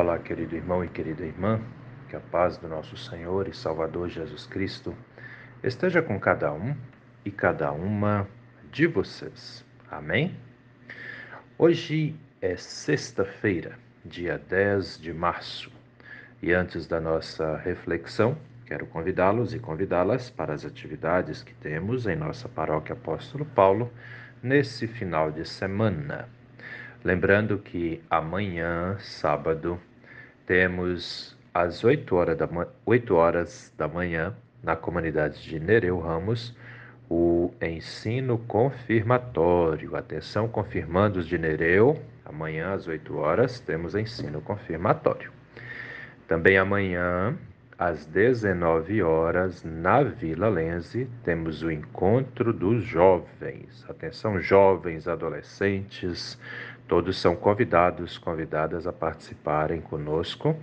Olá, querido irmão e querida irmã, que a paz do nosso Senhor e Salvador Jesus Cristo esteja com cada um e cada uma de vocês. Amém? Hoje é sexta-feira, dia 10 de março, e antes da nossa reflexão, quero convidá-los e convidá-las para as atividades que temos em nossa paróquia Apóstolo Paulo nesse final de semana. Lembrando que amanhã, sábado, temos às 8 horas da, 8 horas da manhã, na comunidade de Nereu Ramos, o ensino confirmatório. Atenção, confirmandos de Nereu, amanhã às 8 horas temos ensino confirmatório. Também amanhã, às 19 horas, na Vila Lense, temos o encontro dos jovens. Atenção, jovens, adolescentes, todos são convidados, convidadas a participarem conosco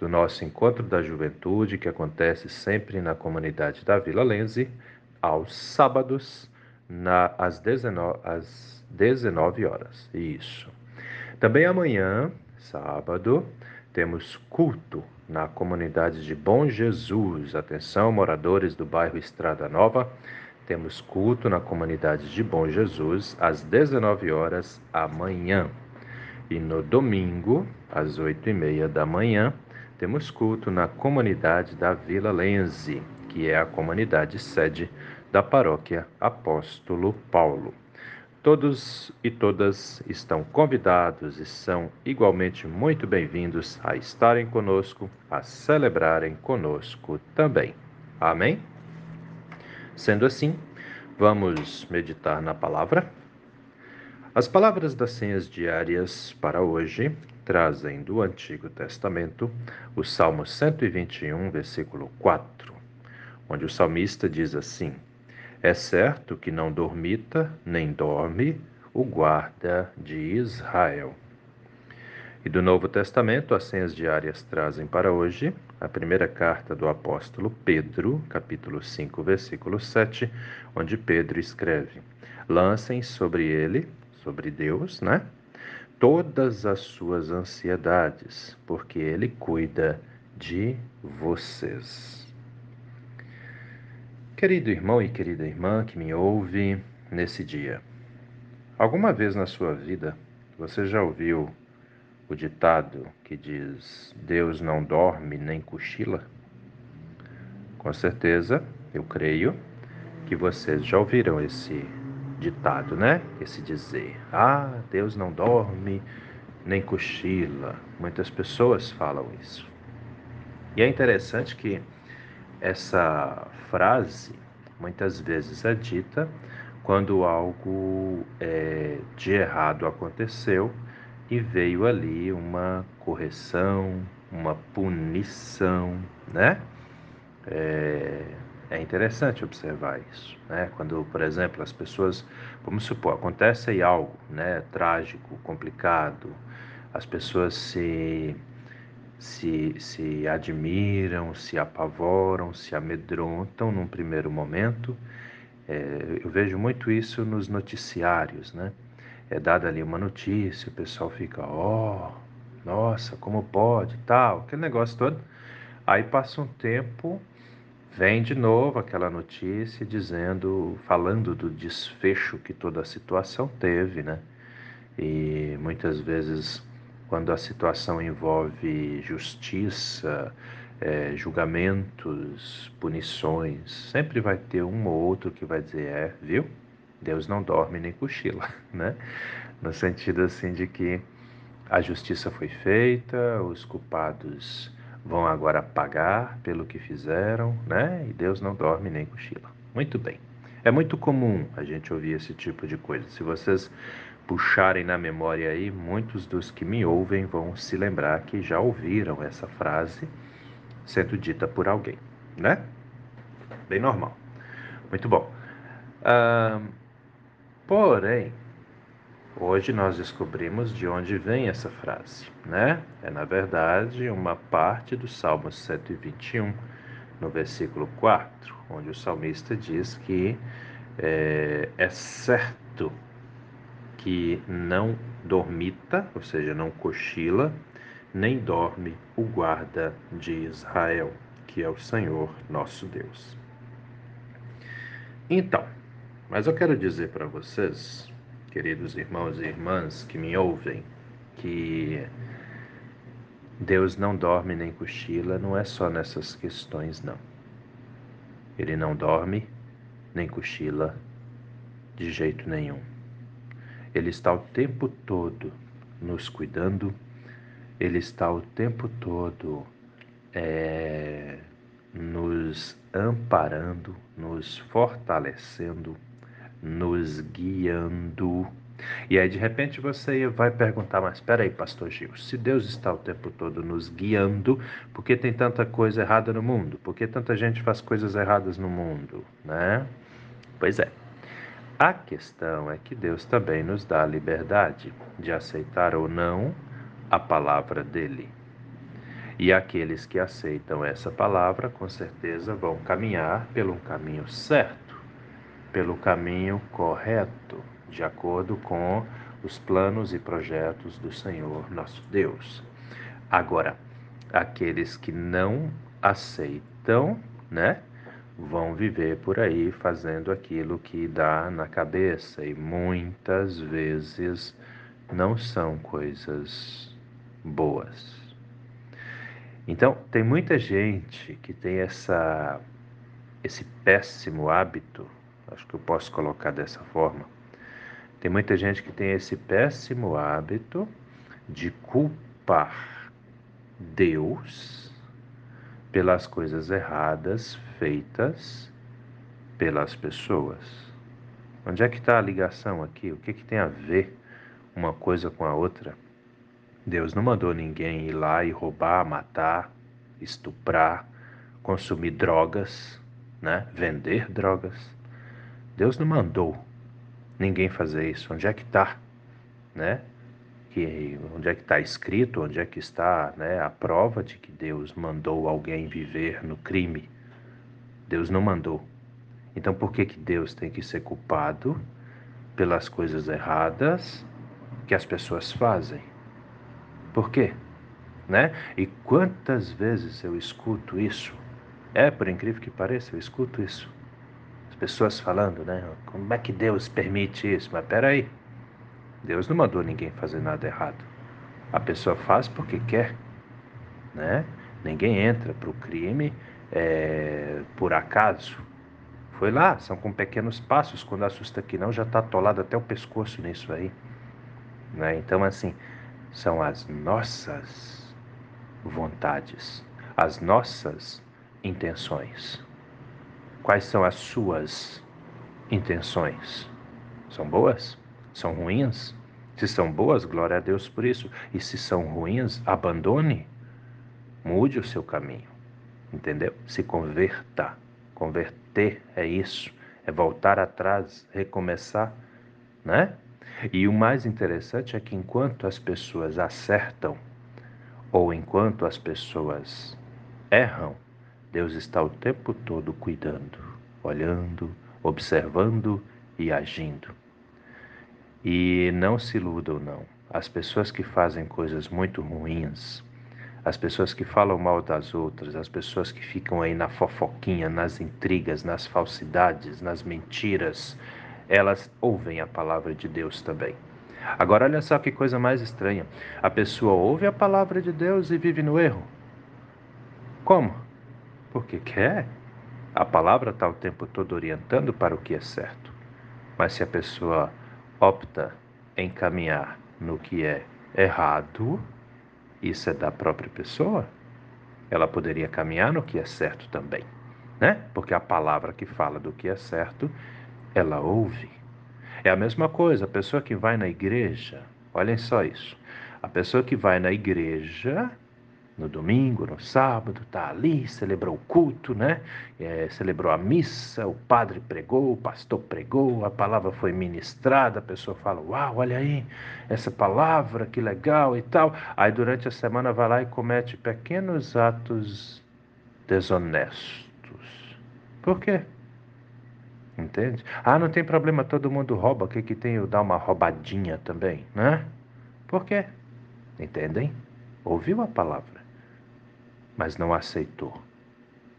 do nosso encontro da juventude, que acontece sempre na comunidade da Vila Lense, aos sábados, na, às, 19, às 19 horas. Isso. Também amanhã, sábado, temos culto na comunidade de Bom Jesus. Atenção, moradores do bairro Estrada Nova. Temos culto na comunidade de Bom Jesus às 19 horas amanhã. E no domingo, às 8 e meia da manhã, temos culto na comunidade da Vila Lense, que é a comunidade sede da paróquia Apóstolo Paulo. Todos e todas estão convidados e são igualmente muito bem-vindos a estarem conosco, a celebrarem conosco também. Amém? Sendo assim, vamos meditar na palavra. As palavras das senhas diárias para hoje trazem do Antigo Testamento o Salmo 121, versículo 4, onde o salmista diz assim: é certo que não dormita nem dorme o guarda de Israel. E do Novo Testamento, as senhas diárias trazem para hoje a primeira carta do apóstolo Pedro, capítulo 5, versículo 7, onde Pedro escreve: Lancem sobre ele, sobre Deus, né? Todas as suas ansiedades, porque ele cuida de vocês. Querido irmão e querida irmã que me ouve nesse dia, alguma vez na sua vida você já ouviu o ditado que diz: Deus não dorme nem cochila? Com certeza, eu creio que vocês já ouviram esse ditado, né? Esse dizer: Ah, Deus não dorme nem cochila. Muitas pessoas falam isso. E é interessante que essa frase muitas vezes é dita quando algo é, de errado aconteceu e veio ali uma correção, uma punição, né? É, é interessante observar isso, né? Quando, por exemplo, as pessoas, vamos supor, acontece aí algo, né, trágico, complicado, as pessoas se se, se admiram, se apavoram, se amedrontam num primeiro momento. É, eu vejo muito isso nos noticiários, né? É dada ali uma notícia, o pessoal fica, ó, oh, nossa, como pode, tal, aquele negócio todo. Aí passa um tempo, vem de novo aquela notícia dizendo, falando do desfecho que toda a situação teve, né? E muitas vezes quando a situação envolve justiça, é, julgamentos, punições, sempre vai ter um ou outro que vai dizer, é, viu? Deus não dorme nem cochila, né? No sentido assim de que a justiça foi feita, os culpados vão agora pagar pelo que fizeram, né? E Deus não dorme nem cochila. Muito bem. É muito comum a gente ouvir esse tipo de coisa. Se vocês puxarem na memória aí, muitos dos que me ouvem vão se lembrar que já ouviram essa frase sendo dita por alguém, né? Bem normal. Muito bom. porém, hoje nós descobrimos de onde vem essa frase, né? É, na verdade, uma parte do Salmo 121, no versículo 4, onde o salmista diz que é, é certo que não dormita, ou seja, não cochila, nem dorme o guarda de Israel, que é o Senhor nosso Deus. Então, mas eu quero dizer para vocês, queridos irmãos e irmãs que me ouvem, que Deus não dorme nem cochila, não é só nessas questões, não. Ele não dorme nem cochila de jeito nenhum. Ele está o tempo todo nos cuidando, ele está o tempo todo é, nos amparando, nos fortalecendo, nos guiando. E aí de repente você vai perguntar, mas espera aí, pastor Gil, se Deus está o tempo todo nos guiando, por que tem tanta coisa errada no mundo? Por que tanta gente faz coisas erradas no mundo, né? Pois é. A questão é que Deus também nos dá a liberdade de aceitar ou não a palavra dele. E aqueles que aceitam essa palavra, com certeza, vão caminhar pelo caminho certo, pelo caminho correto, de acordo com os planos e projetos do Senhor nosso Deus. Agora, aqueles que não aceitam, né, vão viver por aí fazendo aquilo que dá na cabeça e muitas vezes não são coisas boas. Então, tem muita gente que tem essa esse péssimo hábito, acho que eu posso colocar dessa forma. Tem muita gente que tem esse péssimo hábito de culpar Deus pelas coisas erradas feitas pelas pessoas. Onde é que está a ligação aqui? O que, que tem a ver uma coisa com a outra? Deus não mandou ninguém ir lá e roubar, matar, estuprar, consumir drogas, né? vender drogas. Deus não mandou ninguém fazer isso. Onde é que está? Né? Que, onde é que está escrito? Onde é que está né, a prova de que Deus mandou alguém viver no crime? Deus não mandou. Então por que, que Deus tem que ser culpado pelas coisas erradas que as pessoas fazem? Por quê? Né? E quantas vezes eu escuto isso? É, por incrível que pareça, eu escuto isso. As pessoas falando, né? Como é que Deus permite isso? Mas peraí, Deus não mandou ninguém fazer nada errado. A pessoa faz porque quer, né? Ninguém entra para o crime é, por acaso. Foi lá, são com pequenos passos. Quando assusta que não, já está atolado até o pescoço nisso aí. Né? Então, assim, são as nossas vontades, as nossas intenções. Quais são as suas intenções? São boas? São ruins? Se são boas, glória a Deus por isso. E se são ruins, abandone, mude o seu caminho. Entendeu? Se converta. Converter é isso, é voltar atrás, recomeçar, né? E o mais interessante é que enquanto as pessoas acertam, ou enquanto as pessoas erram, Deus está o tempo todo cuidando, olhando, observando e agindo. E não se iludam, não. As pessoas que fazem coisas muito ruins, as pessoas que falam mal das outras, as pessoas que ficam aí na fofoquinha, nas intrigas, nas falsidades, nas mentiras, elas ouvem a palavra de Deus também. Agora, olha só que coisa mais estranha: a pessoa ouve a palavra de Deus e vive no erro. Como? Porque quer. A palavra está o tempo todo orientando para o que é certo. Mas se a pessoa opta em caminhar no que é errado, isso é da própria pessoa. Ela poderia caminhar no que é certo também, né? Porque a palavra que fala do que é certo ela ouve. É a mesma coisa, a pessoa que vai na igreja, olhem só isso. A pessoa que vai na igreja no domingo, no sábado, está ali, celebrou o culto, né? É, celebrou a missa, o padre pregou, o pastor pregou, a palavra foi ministrada, a pessoa fala, uau, olha aí, essa palavra, que legal e tal. Aí durante a semana vai lá e comete pequenos atos desonestos. Por quê? Entende? Ah, não tem problema, todo mundo rouba, o que, que tem eu dar uma roubadinha também, né? Por quê? Entendem? ouviu a palavra, mas não aceitou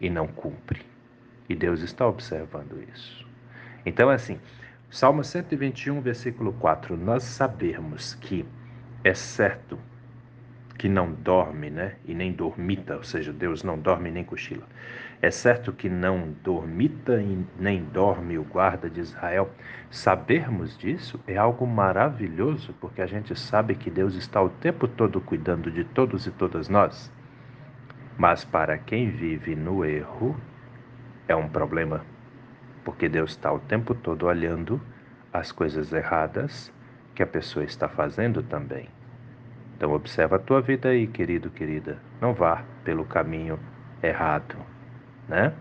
e não cumpre. E Deus está observando isso. Então, assim, Salmo 121, versículo 4, nós sabemos que é certo que não dorme, né? E nem dormita, ou seja, Deus não dorme nem cochila. É certo que não dormita e nem dorme o guarda de Israel. Sabermos disso é algo maravilhoso, porque a gente sabe que Deus está o tempo todo cuidando de todos e todas nós. Mas para quem vive no erro, é um problema, porque Deus está o tempo todo olhando as coisas erradas que a pessoa está fazendo também. Então observa a tua vida aí, querido, querida. Não vá pelo caminho errado, né?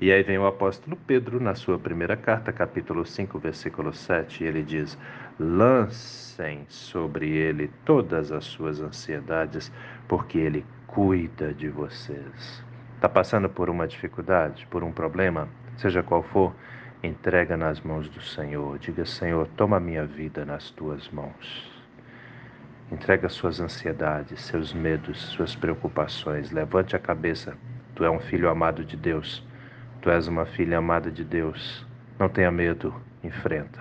E aí vem o apóstolo Pedro na sua primeira carta, capítulo 5, versículo 7, e ele diz: "Lancem sobre ele todas as suas ansiedades, porque ele cuida de vocês." Está passando por uma dificuldade, por um problema, seja qual for, entrega nas mãos do Senhor. Diga: Senhor, toma minha vida nas tuas mãos. Entrega suas ansiedades, seus medos, suas preocupações. Levante a cabeça. Tu és um filho amado de Deus. Tu és uma filha amada de Deus. Não tenha medo, enfrenta.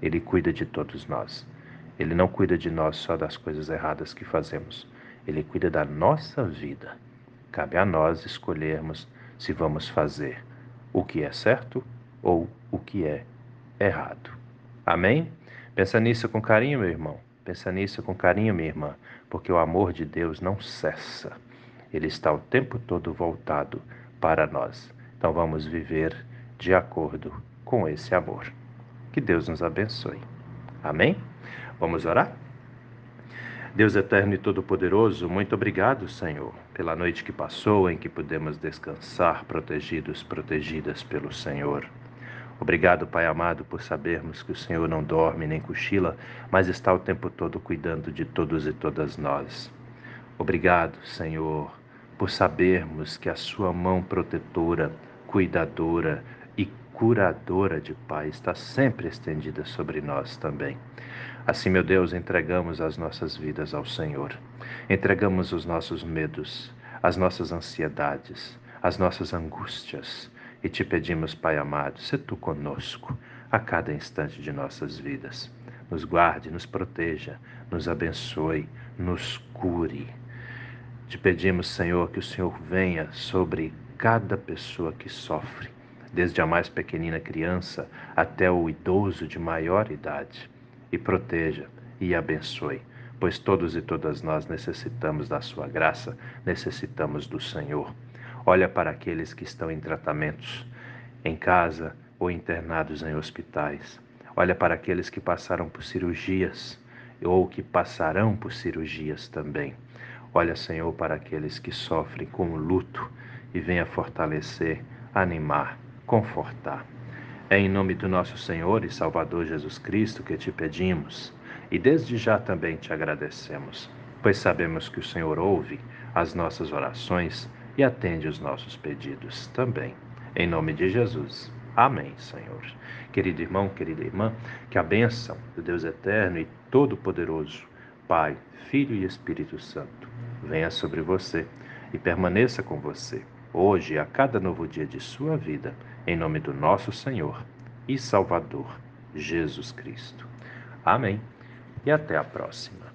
Ele cuida de todos nós. Ele não cuida de nós só das coisas erradas que fazemos. Ele cuida da nossa vida. Cabe a nós escolhermos se vamos fazer o que é certo ou o que é errado. Amém? Pensa nisso com carinho, meu irmão. Pensa nisso com carinho, minha irmã, porque o amor de Deus não cessa. Ele está o tempo todo voltado para nós. Então vamos viver de acordo com esse amor. Que Deus nos abençoe. Amém? Vamos orar? Deus eterno e todo-poderoso, muito obrigado, Senhor, pela noite que passou em que pudemos descansar protegidos, protegidas pelo Senhor. Obrigado, Pai amado, por sabermos que o Senhor não dorme nem cochila, mas está o tempo todo cuidando de todos e todas nós. Obrigado, Senhor, por sabermos que a Sua mão protetora, cuidadora curadora de Pai está sempre estendida sobre nós também. Assim, meu Deus, entregamos as nossas vidas ao Senhor. Entregamos os nossos medos, as nossas ansiedades, as nossas angústias e te pedimos, Pai amado, se tu conosco a cada instante de nossas vidas. Nos guarde, nos proteja, nos abençoe, nos cure. Te pedimos, Senhor, que o Senhor venha sobre cada pessoa que sofre, desde a mais pequenina criança até o idoso de maior idade, e proteja e abençoe, pois todos e todas nós necessitamos da Sua graça, necessitamos do Senhor. Olha para aqueles que estão em tratamentos, em casa ou internados em hospitais. Olha para aqueles que passaram por cirurgias ou que passarão por cirurgias também. Olha, Senhor, para aqueles que sofrem com o luto e venha fortalecer, animar, confortar. É em nome do nosso Senhor e Salvador Jesus Cristo que te pedimos e desde já também te agradecemos, pois sabemos que o Senhor ouve as nossas orações e atende os nossos pedidos também. Em nome de Jesus. Amém, Senhor. Querido irmão, querida irmã, que a bênção do Deus eterno e todo-poderoso, Pai, Filho e Espírito Santo, venha sobre você e permaneça com você, hoje e a cada novo dia de sua vida, em nome do nosso Senhor e Salvador, Jesus Cristo. Amém. E até a próxima.